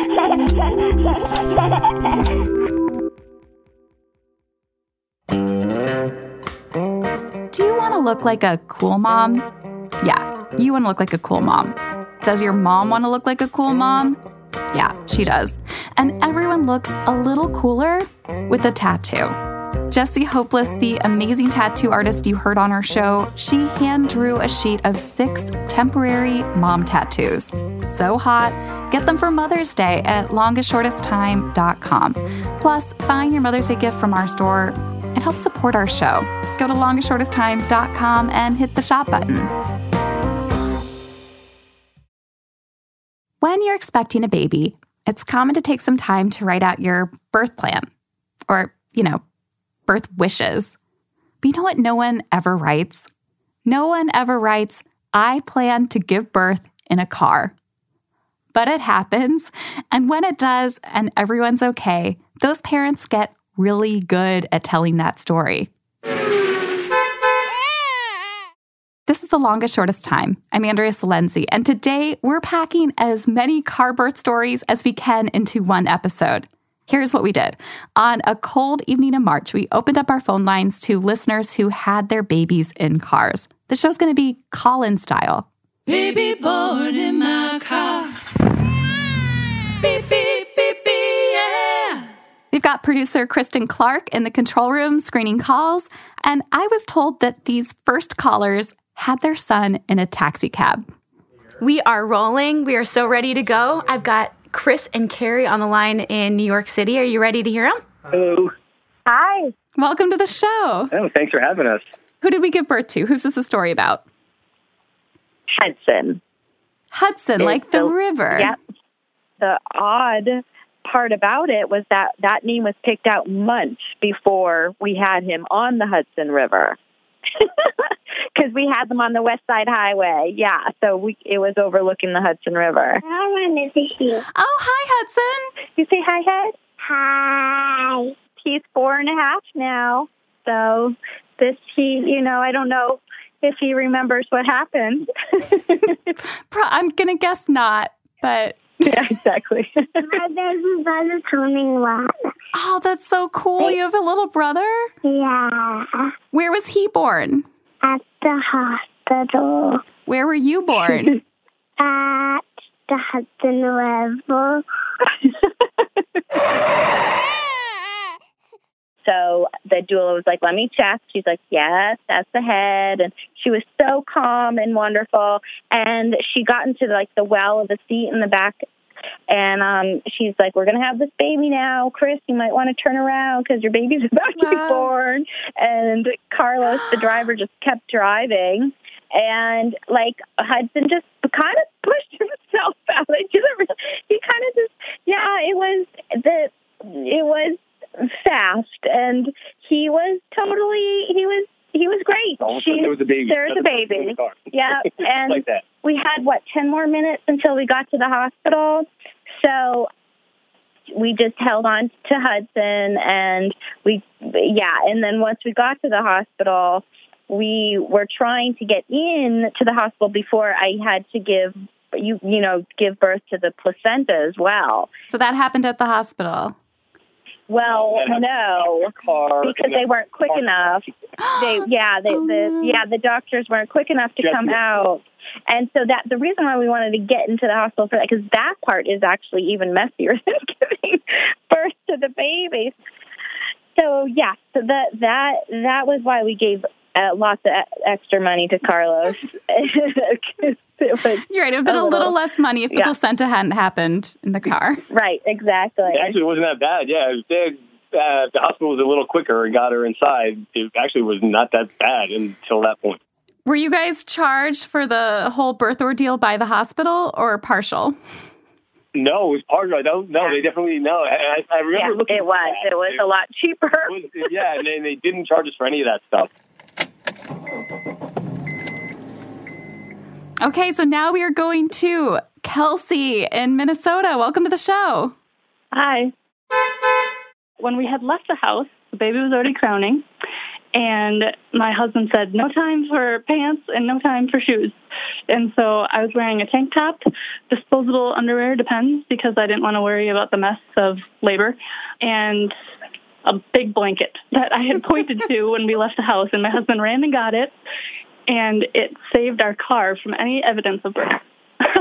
Do you want to look like a cool mom? Yeah, you want to look like a cool mom. Does your mom want to look like a cool mom? Yeah, she does. And everyone looks a little cooler with a tattoo. Jessie Hopeless, the amazing tattoo artist you heard on our show, she hand drew a sheet of six temporary mom tattoos. So hot. Get them for Mother's Day at longestshortesttime.com. Plus, buying your Mother's Day gift from our store, it helps support our show. Go to longestshortesttime.com and hit the shop button. When you're expecting a baby, it's common to take some time to write out your birth plan or, you know, birth wishes. But you know what no one ever writes? No one ever writes, I plan to give birth in a car. But it happens. And when it does and everyone's okay, those parents get really good at telling that story. This is the longest, shortest time. I'm Andrea Silenzi, and today we're packing as many car birth stories as we can into one episode. Here's what we did. On a cold evening in March, we opened up our phone lines to listeners who had their babies in cars. The show's going to be call in style. Baby born in my car. Beep, beep, beep, beep, yeah. We've got producer Kristen Clark in the control room screening calls, and I was told that these first callers had their son in a taxi cab. We are rolling. We are so ready to go. I've got Chris and Carrie on the line in New York City. Are you ready to hear them? Hello. Hi. Welcome to the show. Oh, thanks for having us. Who did we give birth to? Who's this a story about? Hudson. Hudson, like the, the- river. Yep. The odd part about it was that that name was picked out months before we had him on the Hudson River. Because we had them on the West Side Highway. Yeah, so we it was overlooking the Hudson River. I want to see. Oh, hi, Hudson. You say hi, Head? Hi. He's four and a half now. So this he, you know, I don't know if he remembers what happened. Pro- I'm going to guess not, but yeah, exactly. My baby brother turning one. oh, that's so cool. You have a little brother? Yeah. Where was he born? At the hospital. Where were you born? At the Hudson River. So the doula was like, let me check. She's like, yes, that's the head. And she was so calm and wonderful. And she got into like the well of the seat in the back. And um, she's like, we're going to have this baby now. Chris, you might want to turn around because your baby's about to be born. And Carlos, the driver, just kept driving. And like Hudson just kind of pushed himself out. I didn't really, he kind of just, yeah, it was the, it was fast and he was totally he was he was great Almost She- like there was a baby. there was a baby. the yeah and like we had what 10 more minutes until we got to the hospital? So we just held on to hudson and we yeah and then once we got to the hospital we were trying to get in to the hospital before i had to give you you know give birth to the placenta as well. So that happened at the hospital. Well no because they weren't quick enough. They yeah, they, the yeah, the doctors weren't quick enough to Yeah. come out. And so that the reason why we wanted to get into the hospital for that because that part is actually even messier than giving birth to the babies. So yeah, so that that that was why we gave uh, lots of e- extra money to Carlos. You're right. It would have been A a little little- less money if the yeah. placenta hadn't happened in the car. right, exactly. Actually, it wasn't that bad. Yeah, if they, uh, the hospital was a little quicker and got her inside. It actually was not that bad until that point. Were you guys charged for the whole birth ordeal by the hospital or partial? No, it was partial. of it. No, no, Yeah. they definitely no. I, I remember Yeah, looking. it was. It was a lot cheaper. It was- yeah, and they, they didn't charge us for any of that stuff. Okay, so now we are going to Kelsey in Minnesota. Welcome to the show. Hi. When we had left the house, the baby was already crowning, and my husband said no time for pants and no time for shoes. And so I was wearing a tank top, disposable underwear, depends, because I didn't want to worry about the mess of labor, and a big blanket that I had pointed to when we left the house. And my husband ran and got it, and it saved our car from any evidence of birth.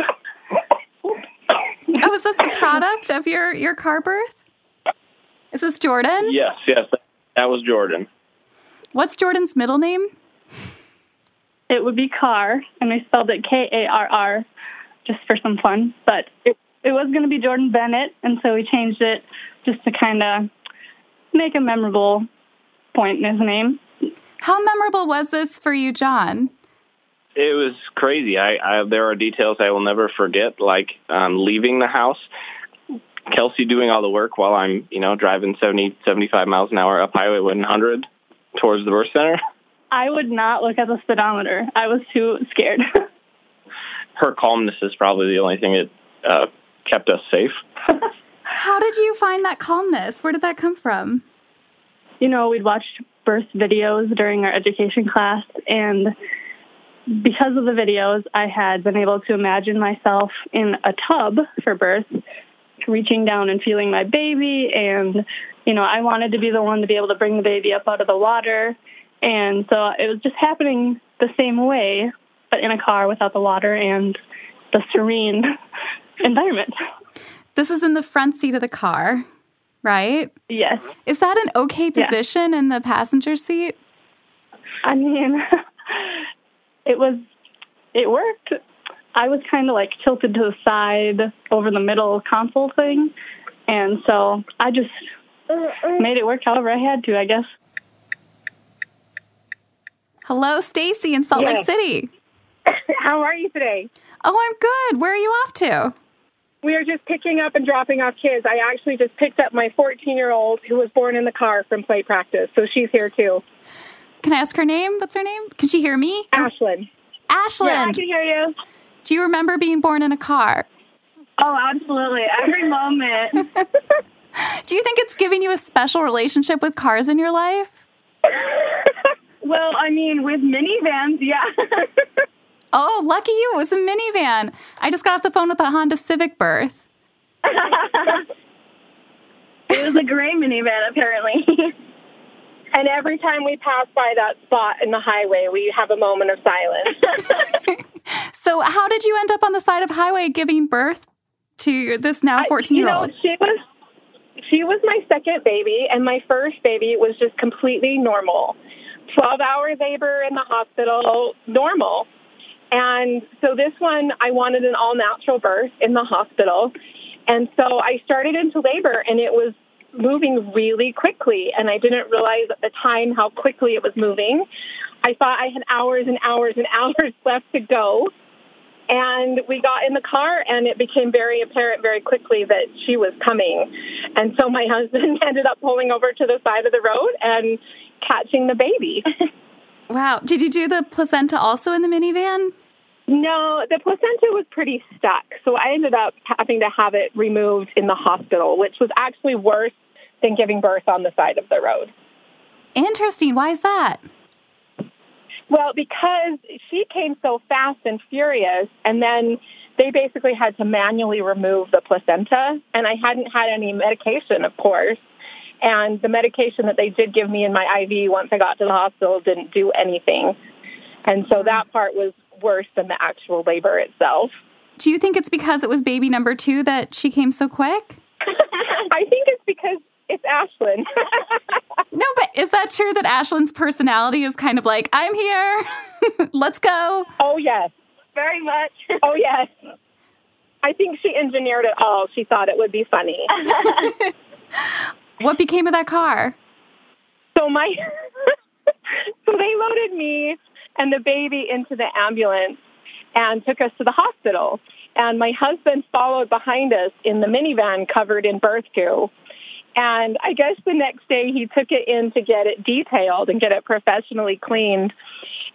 Oh, is this the product of your, your car birth? Is this Jordan? Yes, yes, that was Jordan. What's Jordan's middle name? It would be Carr, and I spelled it K A R R just for some fun. But it, it was going to be Jordan Bennett, and so we changed it just to kind of make a memorable point in his name. How memorable was this for you, John? It was crazy. I, I there are details I will never forget, like um, leaving the house, Kelsey doing all the work while I'm, you know, driving 70, 75 miles an hour up Highway 100 towards the birth center. I would not look at the speedometer. I was too scared. Her calmness is probably the only thing that uh, kept us safe. How did you find that calmness? Where did that come from? You know, we'd watched birth videos during our education class, and because of the videos, I had been able to imagine myself in a tub for birth, reaching down and feeling my baby. And, you know, I wanted to be the one to be able to bring the baby up out of the water. And so it was just happening the same way, but in a car without the water and the serene environment. This is in the front seat of the car, right? Yes. Is that an okay Yeah. position in the passenger seat? I mean, it was, it worked. I was kind of like tilted to the side over the middle console thing. And so I just made it work however I had to, I guess. Hello, Stacy in Salt Lake City. How are you today? Oh, I'm good. Where are you off to? We are just picking up and dropping off kids. I actually just picked up my 14 year old who was born in the car from play practice, so she's here too. Can I ask her name? What's her name? Can she hear me? Ashlyn. Ashland. Yeah, I can hear you. Do you remember being born in a car? Oh, absolutely. Every moment. Do you think it's giving you a special relationship with cars in your life? well, I mean, with minivans, yeah. Oh, lucky you. It was a minivan. I just got off the phone with a Honda Civic birth. it was a gray minivan, apparently. And every time we pass by that spot in the highway, we have a moment of silence. So, how did you end up on the side of highway giving birth to this now 14 you year know, old? she was she was my second baby, and my first baby was just completely normal. 12 hour labor in the hospital, normal. And so this one, I wanted an all natural birth in the hospital. And so I started into labor and it was moving really quickly. And I didn't realize at the time how quickly it was moving. I thought I had hours and hours and hours left to go. And we got in the car and it became very apparent very quickly that she was coming. And so my husband ended up pulling over to the side of the road and catching the baby. Wow. Did you do the placenta also in the minivan? No, the placenta was pretty stuck. So I ended up having to have it removed in the hospital, which was actually worse than giving birth on the side of the road. Interesting. Why is that? Well, because she came so fast and furious, and then they basically had to manually remove the placenta, and I hadn't had any medication, of course. And the medication that they did give me in my IV once I got to the hospital didn't do anything. And so hmm. that part was worse than the actual labor itself. Do you think it's because it was baby number two that she came so quick? I think it's because it's Ashlyn. No, but is that true that Ashlyn's personality is kind of like, I'm here, let's go? oh, yes. Very much. Oh, yes. I think she engineered it all. She thought it would be funny. What became of that car? So my, so they loaded me and the baby into the ambulance and took us to the hospital. And my husband followed behind us in the minivan covered in birth goo. And I guess the next day he took it in to get it detailed and get it professionally cleaned.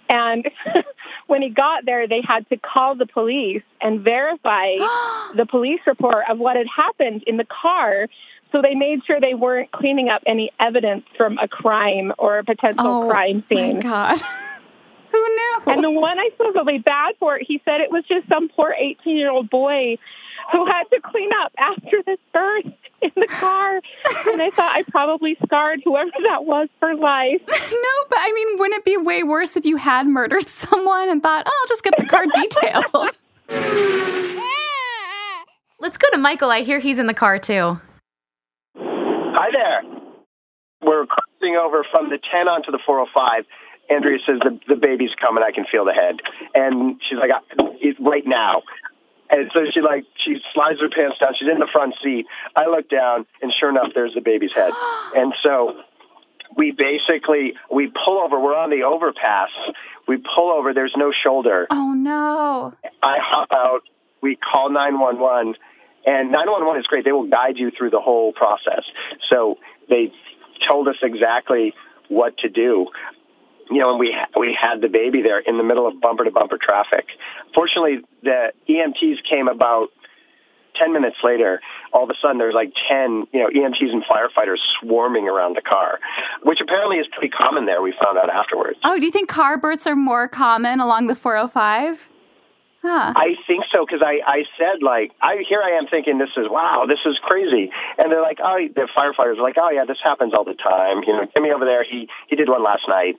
And when he got there, they had to call the police and verify the police report of what had happened in the car. So they made sure they weren't cleaning up any evidence from a crime or a potential oh crime scene. Oh my God. Who knew? And the one I feel really bad for, he said it was just some poor 18 year old boy who had to clean up after this birth in the car. And I thought I probably scarred whoever that was for life. no, but I mean, wouldn't it be way worse if you had murdered someone and thought, oh, I'll just get the car detailed? Let's go to Michael. I hear he's in the car too. There. We're crossing over from the 10 onto the 405. Andrea says the, the baby's coming. I can feel the head. And she's like, "I- right now. And so she like, she slides her pants down. She's in the front seat. I look down and sure enough, there's the baby's head. And so we basically, we pull over. We're on the overpass. We pull over. There's no shoulder. oh, no. I hop out. We call 911, and 911 is great. They will guide you through the whole process. So they told us exactly what to do. You know, and we we had the baby there in the middle of bumper to bumper traffic. Fortunately, the EMTs came about 10 minutes later, all of a sudden there's like 10, you know, EMTs and firefighters swarming around the car, which apparently is pretty common there. We found out afterwards. Oh, do you think car births are more common along the 405? Huh. I think so because I, I said like I here I am thinking this is wow this is crazy and they're like oh the firefighters are like oh yeah this happens all the time you know Timmy over there he he did one last night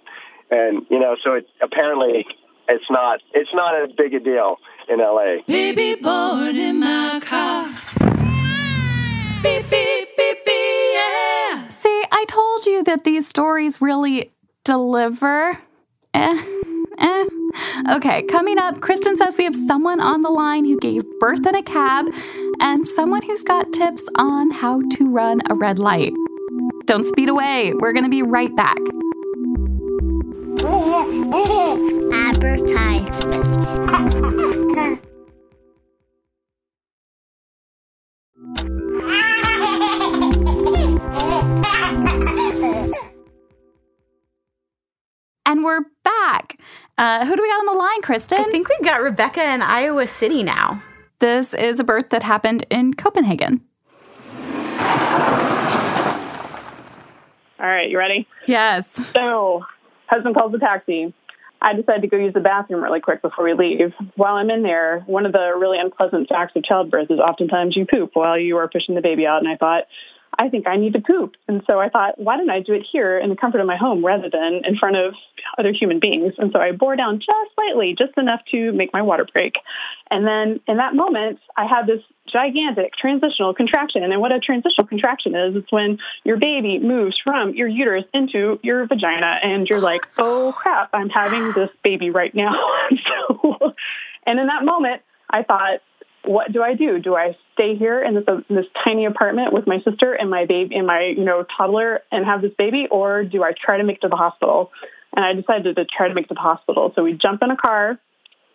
and you know so it apparently it's not it's not as big a deal in L.A. Baby board in my car. Beep, beep, beep, beep, yeah. See, I told you that these stories really deliver. Eh, eh. Okay, coming up, Kristen says we have someone on the line who gave birth in a cab and someone who's got tips on how to run a red light. Don't speed away. We're going to be right back. Advertisements. Uh, who do we got on the line, Kristen? I think we've got Rebecca in Iowa City now. this is a birth that happened in Copenhagen. All right, you ready? Yes. So, husband calls the taxi. I decide to go use the bathroom really quick before we leave. While I'm in there, one of the really unpleasant facts of childbirth is oftentimes you poop while you are pushing the baby out. And I thought, I think I need to poop. And so I thought, why don't I do it here in the comfort of my home rather than in front of other human beings? And so I bore down just slightly, just enough to make my water break. And then in that moment, I had this gigantic transitional contraction. And what a transitional contraction is, it's when your baby moves from your uterus into your vagina and you're like, oh crap, I'm having this baby right now. so, and in that moment, I thought, what do I do? Do I stay here in this, in this tiny apartment with my sister and my baby and my, you know, toddler and have this baby, or do I try to make it to the hospital? And I decided to try to make it to the hospital. So we jump in a car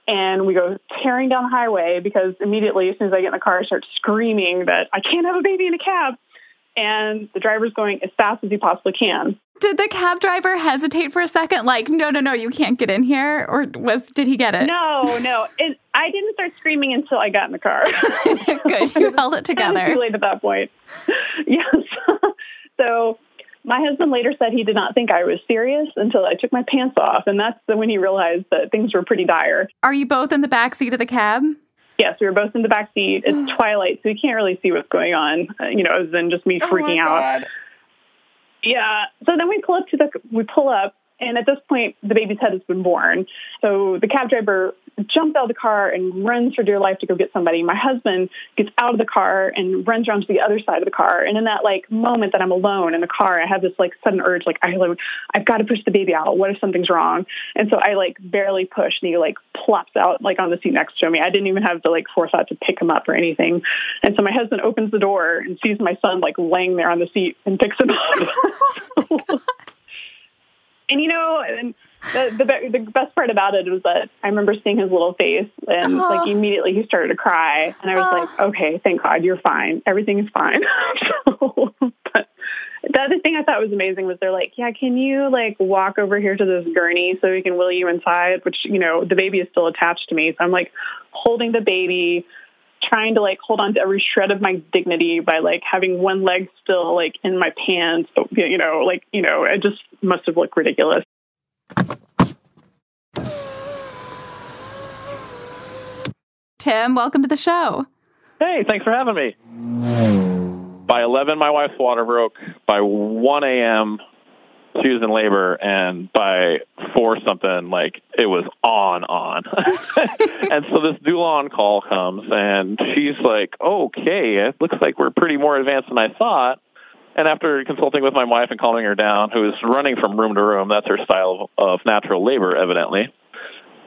and we go tearing down the highway because immediately as soon as I get in the car, I start screaming that I can't have a baby in a cab. And the driver's going as fast as he possibly can. Did the cab driver hesitate for a second? Like, no, no, no, you can't get in here? Or was did he get it? No, no. It, I didn't start screaming until I got in the car. Good. You held it Kind of together. too late at that point. yes. so my husband later said he did not think I was serious until I took my pants off, and that's when he realized that things were pretty dire. Are you both in the back seat of the cab? Yes, we were both in the back seat. It's twilight, so you can't really see what's going on. Uh, you know, other than just me freaking out. Yeah. So then we pull up to the we pull up, and at this point, the baby's head has been born. So the cab driver jumps out of the car and runs for dear life to go get somebody. My husband gets out of the car and runs around to the other side of the car. And in that like moment that I'm alone in the car, I have this like sudden urge, like I like, I've got to push the baby out. What if something's wrong? And so I like barely push, and he like plops out like on the seat next to me. I didn't even have the like forethought to pick him up or anything. And so my husband opens the door and sees my son like laying there on the seat and picks him up. Oh and you know, and the, the be- the best part about it was that I remember seeing his little face, and like oh. immediately he started to cry, and I was like, oh. okay, thank God, you're fine, everything is fine. so, but the other thing I thought was amazing was they're like, yeah, can you like walk over here to this gurney so we can wheel you inside? Which you know the baby is still attached to me, so I'm like holding the baby, trying to like hold on to every shred of my dignity by like having one leg still like in my pants, but you know, like you know, it just must have looked ridiculous. Tim, welcome to the show. Hey, thanks for having me. By 11, my wife's water broke. By 1 a.m., she was in labor, and by 4 something, like, it was on, on. and so this Dulon call comes, and she's like, okay, it looks like we're pretty more advanced than I thought. And after consulting with my wife and calming her down, who is running from room to room, that's her style of, of natural labor, evidently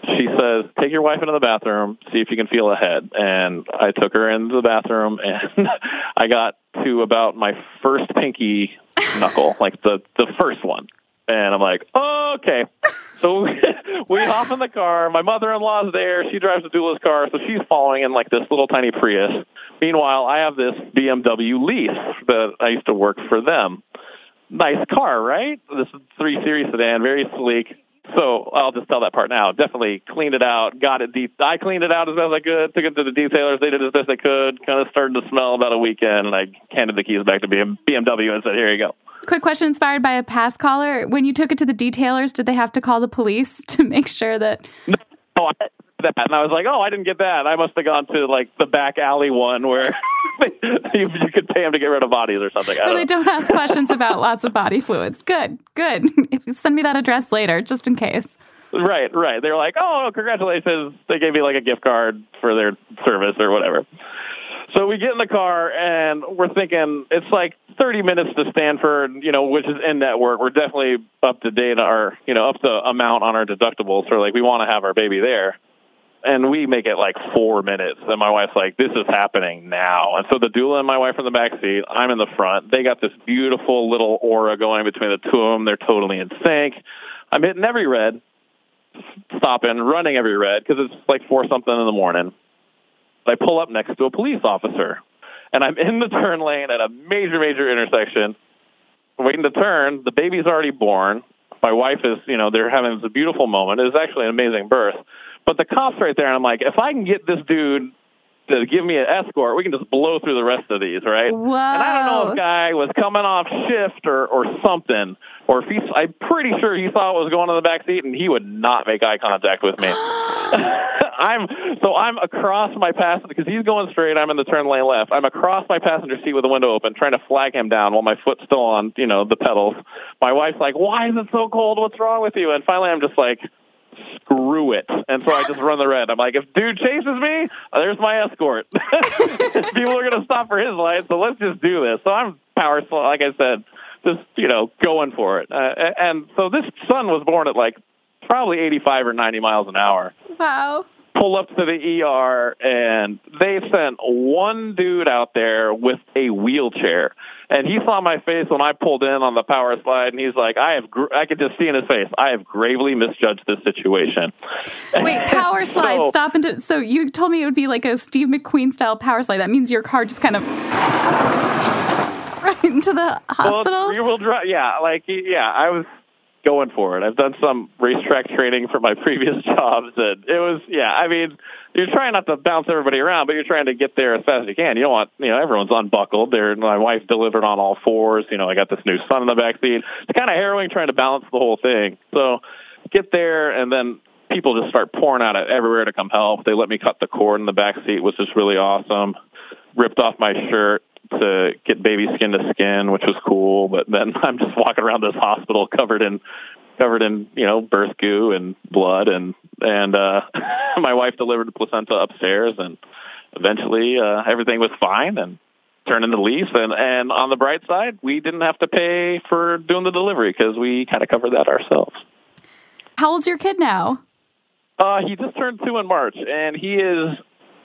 she says, "Take your wife into the bathroom, see if you can feel a head." And I took her into the bathroom, and I got to about my first pinky knuckle, like the the first one, and I'm like, oh, "Okay." So we hop in the car. My mother-in-law's there. She drives the doula's car, so she's following in like this little tiny Prius. Meanwhile, I have this BMW Leaf that I used to work for them. Nice car, right? This is three series sedan, very sleek so I'll just tell that part now. Definitely cleaned it out, got it deep. I cleaned it out as best I could, took it to the detailers. They did as best they could. Kind of started to smell about a weekend, and I handed the keys back to BMW and said, "Here you go." Quick question inspired by a past caller. When you took it to the detailers, did they have to call the police to make sure that? No, oh, I, that, and I was like, "Oh, I didn't get that. I must have gone to like the back alley one where." you, you could pay them to get rid of bodies or something. Well, they don't ask questions about lots of body fluids. Good, good. Send me that address later, just in case. Right, right. They're like, oh, congratulations. They gave me like a gift card for their service or whatever. So we get in the car and we're thinking it's like 30 minutes to Stanford, you know, which is in network. We're definitely up to date, our, you know, up to amount on our deductibles. So like we want to have our baby there and we make it like four minutes. And my wife's like, "This is happening now." And so the doula and my wife are in the back seat. I'm in the front. They got this beautiful little aura going between the two of them. They're totally in sync. I'm hitting every red, stopping, running every red because it's like four something in the morning. I pull up next to a police officer, and I'm in the turn lane at a major, major intersection, waiting to turn. The baby's already born. My wife is, you know, they're having this beautiful moment. It's actually an amazing birth but the cops right there, and I'm like, if I can get this dude to give me an escort, we can just blow through the rest of these, right? Whoa. And I don't know if guy was coming off shift or or something, or if he's. I'm pretty sure he saw what was going on in the back seat, and he would not make eye contact with me. I'm so I'm across my passenger because he's going straight. I'm in the turn lane left. I'm across my passenger seat with the window open, trying to flag him down while my foot's still on, you know, the pedals. My wife's like, "Why is it so cold? What's wrong with you?" And finally, I'm just like screw it. And so I just run the red. I'm like, if dude chases me, there's my escort. People are going to stop for his light, so let's just do this. So I'm power, like I said, just, you know, going for it. Uh, and so this son was born at like probably 85 or 90 miles an hour. Wow pull up to the ER and they sent one dude out there with a wheelchair. And he saw my face when I pulled in on the power slide and he's like, I have, gr- I could just see in his face, I have gravely misjudged this situation. Wait, power slide, so, stop into, so you told me it would be like a Steve McQueen style power slide. That means your car just kind of right into the hospital? Well, rear drive, yeah, like, yeah, I was, going for it. I've done some racetrack training for my previous jobs, and it was yeah. I mean, you're trying not to bounce everybody around, but you're trying to get there as fast as you can. You don't want you know everyone's unbuckled. There, my wife delivered on all fours. You know, I got this new son in the back seat. It's kind of harrowing trying to balance the whole thing. So get there, and then people just start pouring out of everywhere to come help. They let me cut the cord in the back seat, which is really awesome. Ripped off my shirt to get baby skin to skin, which was cool. But then I'm just walking around this hospital covered in covered in you know birth goo and blood, and and uh, my wife delivered the placenta upstairs, and eventually uh, everything was fine and turned into lease. And and on the bright side, we didn't have to pay for doing the delivery because we kind of covered that ourselves. How old's your kid now? Uh, he just turned two in March, and he is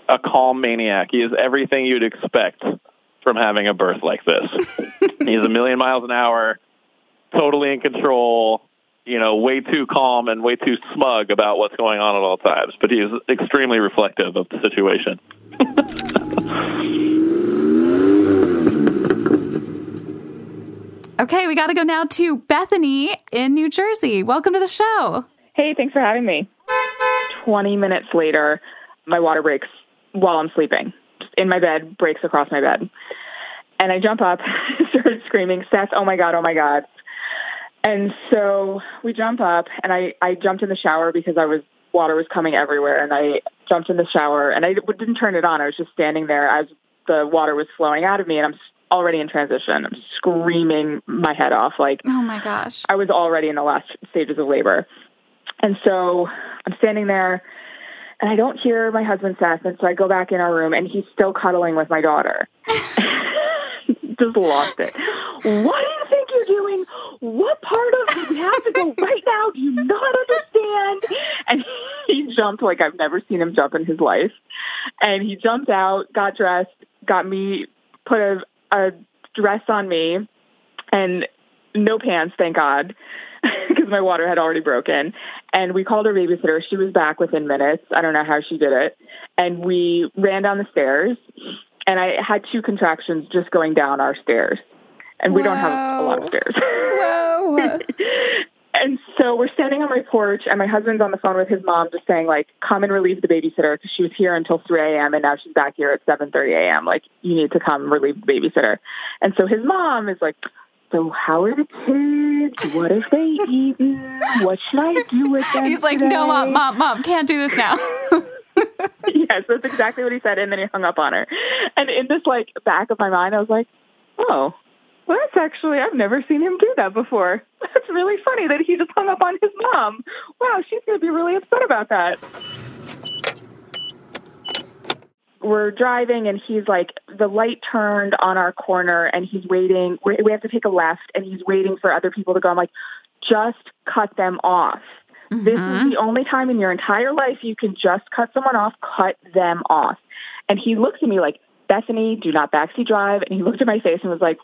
a calm maniac. He is everything you'd expect from having a birth like this. He's a million miles an hour, totally in control, you know, way too calm and way too smug about what's going on at all times. But he is extremely reflective of the situation. Okay, we got to go now to Bethany in New Jersey. Welcome to the show. Hey, thanks for having me. 20 minutes later, my water breaks while I'm sleeping. Just in my bed, breaks across my bed. And I jump up, started screaming, Seth, oh my God, oh my God. And so we jump up and I, I jumped in the shower because I was, water was coming everywhere. And I jumped in the shower and I didn't turn it on. I was just standing there as the water was flowing out of me and I'm already in transition. I'm screaming my head off. Like, oh my gosh. I was already in the last stages of labor. And so I'm standing there and I don't hear my husband Seth. And so I go back in our room and he's still cuddling with my daughter. Just lost it. What do you think you're doing? What part of we have to go right now? Do you not understand? And he jumped like I've never seen him jump in his life. And he jumped out, got dressed, got me, put a, a dress on me, and no pants, thank God, because my water had already broken. And we called our babysitter. She was back within minutes. I don't know how she did it. And we ran down the stairs, and I had two contractions just going down our stairs. And we don't have a lot of stairs. Whoa. and so we're standing on my porch, and my husband's on the phone with his mom, just saying like, "Come and relieve the babysitter because she was here until 3 a.m. and now she's back here at 7:30 a.m. Like, you need to come relieve the babysitter." And so his mom is like, "So how are the kids? What have they eaten? What should I do with them?" He's like, today? "No, mom, mom, mom, can't do this now." yes, that's exactly what he said, and then he hung up on her. And in this like back of my mind, I was like, "Oh." Well, that's actually, I've never seen him do that before. That's really funny that he just hung up on his mom. Wow, she's going to be really upset about that. We're driving and he's like, the light turned on our corner and he's waiting. We we have to take a left and he's waiting for other people to go. I'm like, just cut them off. This is mm-hmm. the only time in your entire life you can just cut someone off, cut them off. And he looks at me like, Bethany, do not backseat drive. And he looked at my face and was like,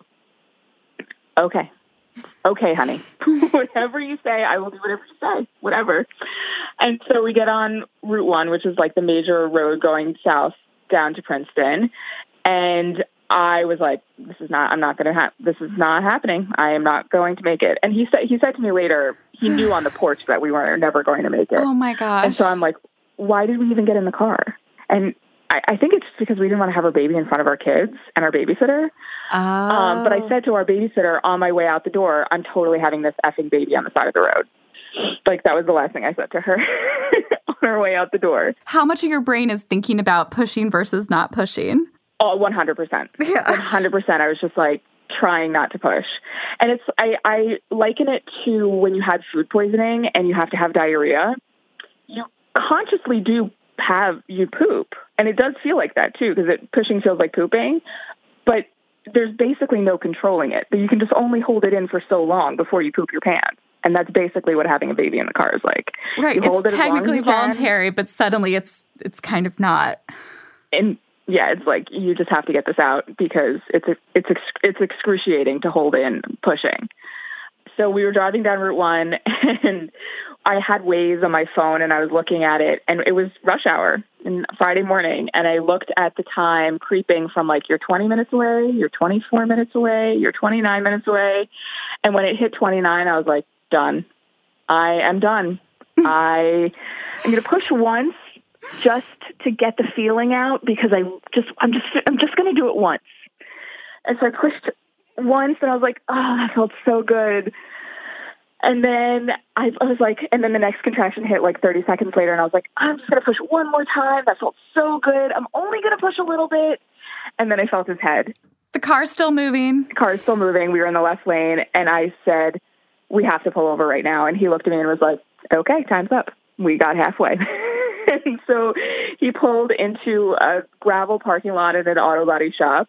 okay, okay, honey, whatever you say, I will do whatever you say, whatever. And so we get on Route 1, which is like the major road going south down to Princeton. And I was like, this is not, I'm not going to have, this is not happening. I am not going to make it. And he said, he said to me later, he knew on the porch that we were never going to make it. Oh my gosh. And so I'm like, why did we even get in the car? And I, I think it's because we didn't want to have our baby in front of our kids and our babysitter. Oh. Um, but I said to our babysitter on my way out the door, I'm totally having this effing baby on the side of the road. Like that was the last thing I said to her on our way out the door. How much of your brain is thinking about pushing versus not pushing? Oh, 100%. Yeah. 100%. I was just like trying not to push. And it's, I, I liken it to when you had food poisoning and you have to have diarrhea. You consciously do have, you poop. And it does feel like that too, because it pushing feels like pooping. But there's basically no controlling it. But you can just only hold it in for so long before you poop your pants. And that's basically what having a baby in the car is like. Right. It's it as long as technically voluntary, but suddenly it's it's kind of not. and yeah, it's like you just have to get this out because it's it's it's excruciating to hold in pushing. So we were driving down Route One, and I had Waze on my phone, and I was looking at it, and it was rush hour and Friday morning, and I looked at the time creeping from like you're 20 minutes away, you're 24 minutes away, you're 29 minutes away, and when it hit 29, I was like, done. I am done. I am going to push once just to get the feeling out because I just I'm just I'm just going to do it once. And so I pushed once and I was like, oh, that felt so good. And then I, I was like, and then the next contraction hit like 30 seconds later, and I was like, I'm just going to push one more time. That felt so good. I'm only going to push a little bit. And then I felt his head. The car's still moving. The car's still moving. We were in the left lane, and I said, we have to pull over right now. And he looked at me and was like, okay, time's up. We got halfway. and so he pulled into a gravel parking lot at an auto body shop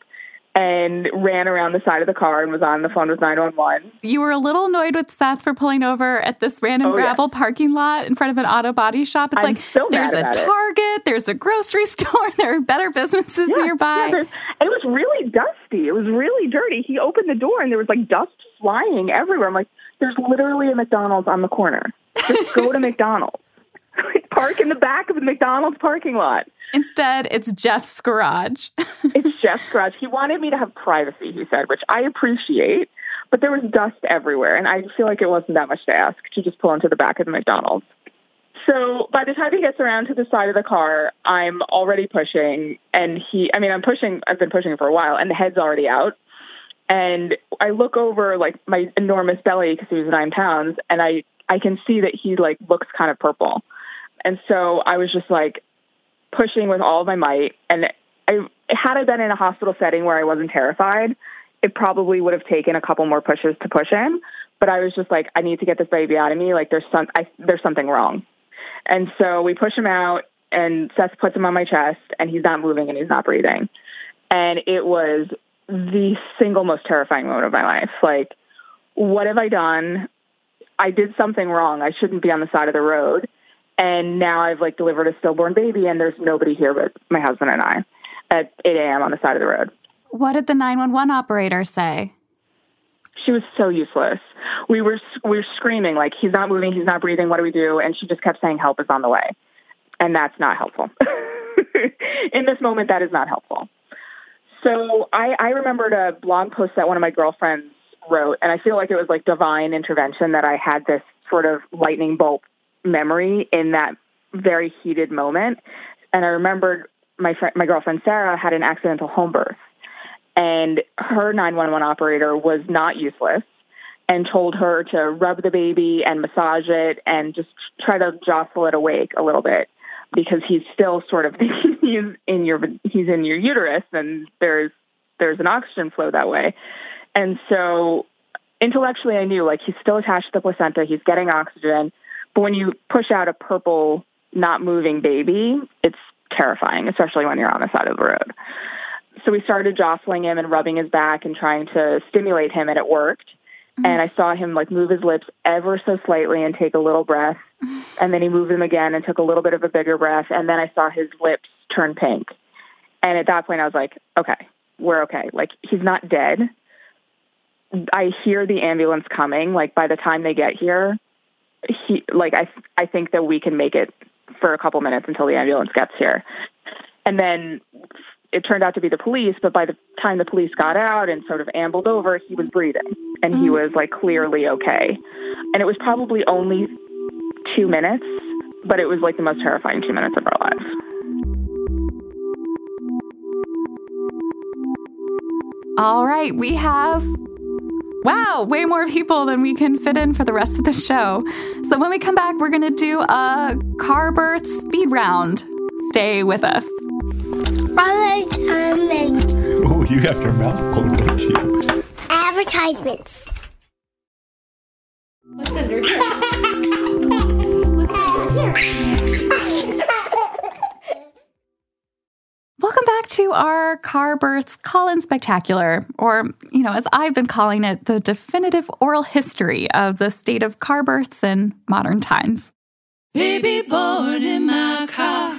and ran around the side of the car and was on the phone with 911. You were a little annoyed with Seth for pulling over at this random Oh, yeah. gravel parking lot in front of an auto body shop. It's I'm like so there's a about it. Target, there's a grocery store, there are better businesses Yeah, nearby. yeah, it was really dusty. It was really dirty. He opened the door and there was like dust flying everywhere. I'm like, there's literally a McDonald's on the corner. Just go to McDonald's. Park in the back of the McDonald's parking lot. Instead, it's Jeff's garage. It's Jeff's garage. He wanted me to have privacy, he said, which I appreciate. but there was dust everywhere, and I feel like it wasn't that much to ask to just pull into the back of the McDonald's. So by the time he gets around to the side of the car, I'm already pushing, and he, I mean, I'm pushing, I've been pushing for a while, and the head's already out. And I look over like my enormous belly because he was nine pounds, and I, I can see that he like looks kind of purple. And so I was just like pushing with all of my might. And I, had I been in a hospital setting where I wasn't terrified, it probably would have taken a couple more pushes to push him. But I was just like, I need to get this baby out of me. Like there's some, I, there's something wrong. And so we push him out and Seth puts him on my chest and he's not moving and he's not breathing. And it was the single most terrifying moment of my life. Like, what have I done? I did something wrong. I shouldn't be on the side of the road. And now I've like delivered a stillborn baby and there's nobody here but my husband and I at 8 a.m. on the side of the road. What did the 911 operator say? She was so useless. We were we were screaming like he's not moving, he's not breathing. What do we do? And she just kept saying help is on the way, and that's not helpful. In this moment, that is not helpful. So I, I remembered a blog post that one of my girlfriends wrote, and I feel like it was like divine intervention that I had this sort of lightning bolt memory in that very heated moment. And I remembered my friend, my girlfriend Sarah had an accidental home birth, and her 911 operator was not useless and told her to rub the baby and massage it and just try to jostle it awake a little bit because he's still sort of he's in your he's in your uterus and there's there's an oxygen flow that way. And so intellectually I knew like he's still attached to the placenta, he's getting oxygen, but when you push out a purple not moving baby, it's terrifying, especially when you're on the side of the road. So we started jostling him and rubbing his back and trying to stimulate him, and it worked. Mm-hmm. And I saw him like move his lips ever so slightly and take a little breath. And then he moved them again and took a little bit of a bigger breath. And then I saw his lips turn pink. And at that point, I was like, okay, we're okay. Like, he's not dead. I hear the ambulance coming. Like, by the time they get here, he, like, I, I think that we can make it for a couple minutes until the ambulance gets here. And then it turned out to be the police, but by the time the police got out and sort of ambled over, he was breathing and he mm. was like clearly okay. And it was probably only two minutes, but it was like the most terrifying two minutes of our lives. All right, we have Wow, way more people than we can fit in for the rest of the show. So when we come back, we're going to do a car birth speed round. Stay with us. Oh, you have your mouth full, don't you? Advertisements. What's under here? What's under here? Welcome back to our Car Births Call In Spectacular, or, you know, as I've been calling it, the definitive oral history of the state of car births in modern times. Baby born in my car.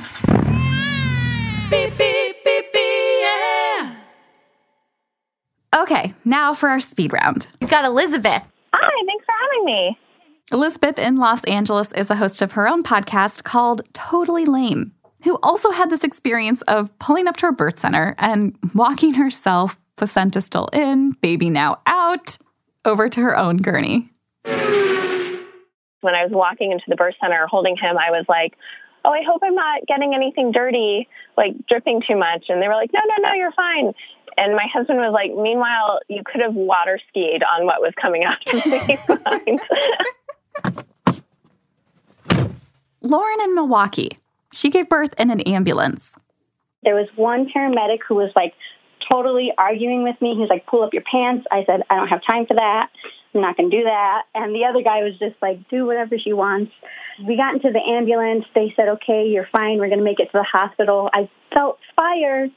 Beep, beep, beep, beep, yeah. Okay, now for our speed round. We've got Elizabeth. Hi, thanks for having me. Elizabeth in Los Angeles is the host of her own podcast called Totally Lame, who also had this experience of pulling up to her birth center and walking herself, placenta still in, baby now out, over to her own gurney. When I was walking into the birth center holding him, I was like, oh, I hope I'm not getting anything dirty, like dripping too much. And they were like, no, no, no, you're fine. And my husband was like, meanwhile, you could have water skied on what was coming out of lines. Lauren in Milwaukee. She gave birth in an ambulance. There was one paramedic who was like totally arguing with me. He was like, pull up your pants. I said, I don't have time for that. I'm not going to do that. And the other guy was just like, do whatever she wants. We got into the ambulance. They said, okay, you're fine. We're going to make it to the hospital. I felt fire.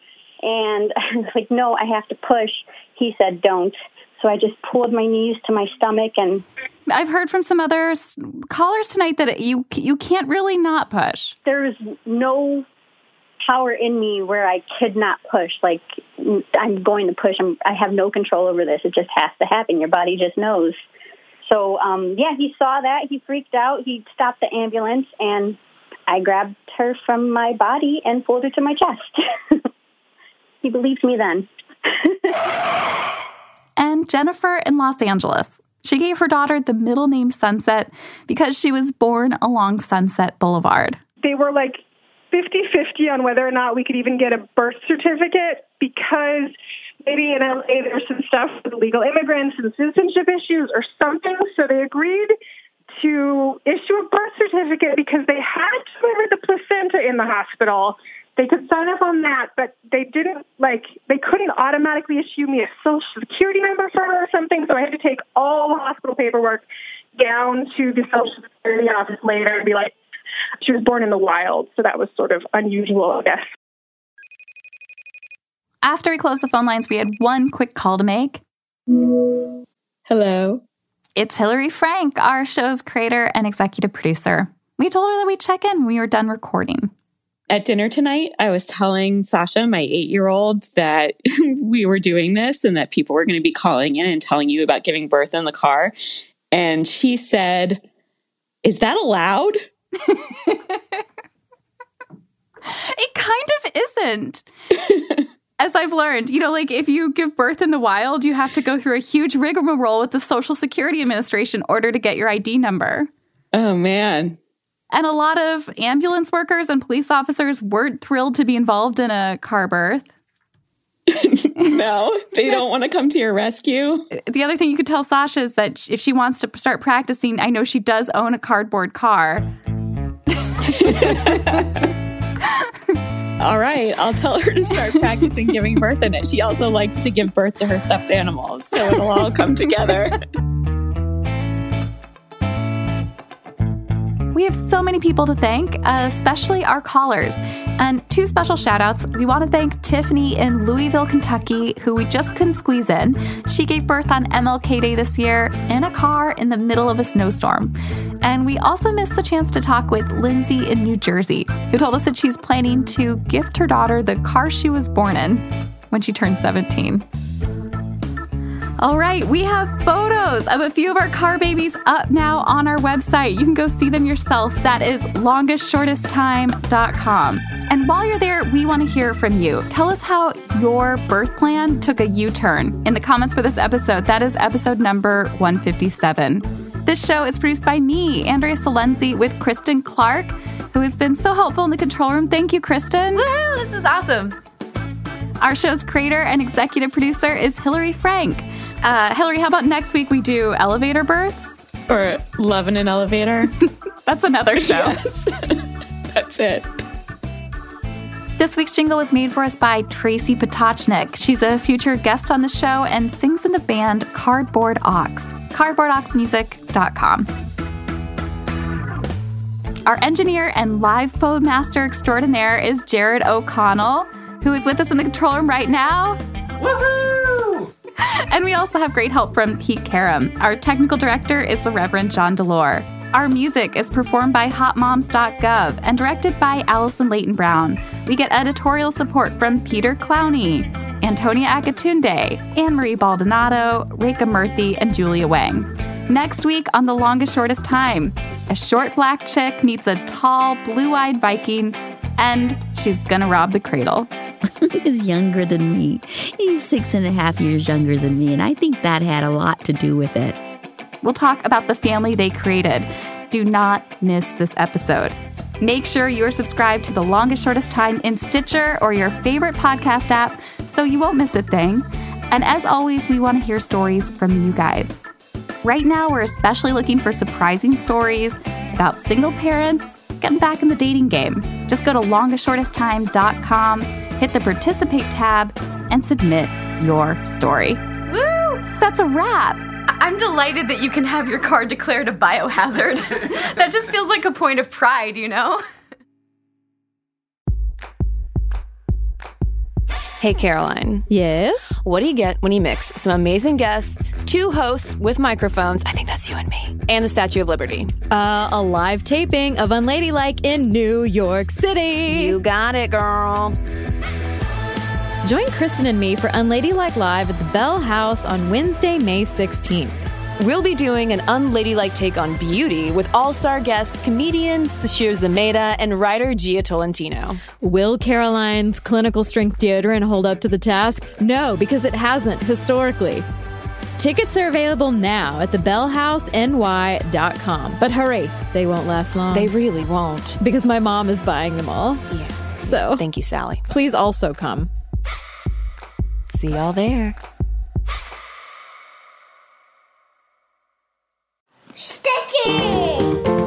And I was like, no, I have to push. He said, don't. So I just pulled my knees to my stomach and I've heard from some other callers tonight that you you can't really not push. there was no power in me where I could not push. Like I'm going to push. I'm, I have no control over this. It just has to happen. Your body just knows. So um, yeah, he saw that. He freaked out. He stopped the ambulance, and I grabbed her from my body and pulled her to my chest. he believed me then. and Jennifer in Los Angeles. She gave her daughter the middle name Sunset because she was born along Sunset Boulevard. They were like 50 50 on whether or not we could even get a birth certificate because maybe in LA there's some stuff with illegal immigrants and citizenship issues or something. So they agreed to issue a birth certificate because they had to deliver the placenta in the hospital. They could sign up on that, but they didn't like they couldn't automatically issue me a social security number for her or something. So I had to take all the hospital paperwork down to the social security office later and be like, she was born in the wild, so that was sort of unusual, I guess. After we closed the phone lines, we had one quick call to make. Hello. It's Hillary Frank, our show's creator and executive producer. We told her that we'd check in when we were done recording. At dinner tonight, I was telling Sasha, my eight year old, that we were doing this and that people were going to be calling in and telling you about giving birth in the car. And she said, Is that allowed? It kind of isn't. As I've learned, you know, like if you give birth in the wild, you have to go through a huge rigmarole with the Social Security Administration in order to get your ID number. Oh, man. And a lot of ambulance workers and police officers weren't thrilled to be involved in a car birth. no, they don't want to come to your rescue. The other thing you could tell Sasha is that if she wants to start practicing, I know she does own a cardboard car. All right, I'll tell her to start practicing giving birth in it. She also likes to give birth to her stuffed animals, so it'll all come together. We have so many people to thank, especially our callers. And two special shout outs. We want to thank Tiffany in Louisville, Kentucky, who we just couldn't squeeze in. She gave birth on MLK Day this year in a car in the middle of a snowstorm. And we also missed the chance to talk with Lindsay in New Jersey, who told us that she's planning to gift her daughter the car she was born in when she turned 17. All right, we have photos of a few of our car babies up now on our website. You can go see them yourself. That is longestshortesttime.com. And while you're there, we want to hear from you. Tell us how your birth plan took a U turn in the comments for this episode. That is episode number 157. This show is produced by me, Andrea Silenzi, with Kristen Clark, who has been so helpful in the control room. Thank you, Kristen. Woo, this is awesome. Our show's creator and executive producer is Hillary Frank. Uh, Hillary, how about next week we do elevator births? Or love in an elevator? That's another show. Yes. That's it. This week's jingle was made for us by Tracy Potocnik. She's a future guest on the show and sings in the band Cardboard Ox. CardboardOxMusic.com. Our engineer and live phone master extraordinaire is Jared O'Connell, who is with us in the control room right now. Woohoo! And we also have great help from Pete Karam. Our technical director is the Reverend John DeLore. Our music is performed by hotmoms.gov and directed by Allison Leyton Brown. We get editorial support from Peter Clowney, Antonia Akatunde, Anne Marie Baldonado, Reka Murthy, and Julia Wang. Next week on The Longest Shortest Time, a short black chick meets a tall, blue eyed Viking, and she's gonna rob the cradle. He's younger than me. He's six and a half years younger than me, and I think that had a lot to do with it. We'll talk about the family they created. Do not miss this episode. Make sure you are subscribed to The Longest Shortest Time in Stitcher or your favorite podcast app so you won't miss a thing. And as always, we want to hear stories from you guys. Right now, we're especially looking for surprising stories about single parents getting back in the dating game. Just go to longestshortesttime.com, hit the participate tab, and submit your story. Woo! That's a wrap. I'm delighted that you can have your car declared a biohazard. that just feels like a point of pride, you know? Hey, Caroline. Yes? What do you get when you mix some amazing guests, two hosts with microphones, I think that's you and me, and the Statue of Liberty? Uh, a live taping of Unladylike in New York City. You got it, girl. Join Kristen and me for Unladylike Live at the Bell House on Wednesday, May 16th. We'll be doing an unladylike take on beauty with all star guests comedian Sasheer Zamata and writer Jia Tolentino. Will Caroline's clinical strength deodorant hold up to the task? No, because it hasn't historically. Tickets are available now at thebellhouseny.com. But hurry, they won't last long. They really won't. Because my mom is buying them all. Yeah. So Thank you, Sally. please also come. See y'all there. Stitches!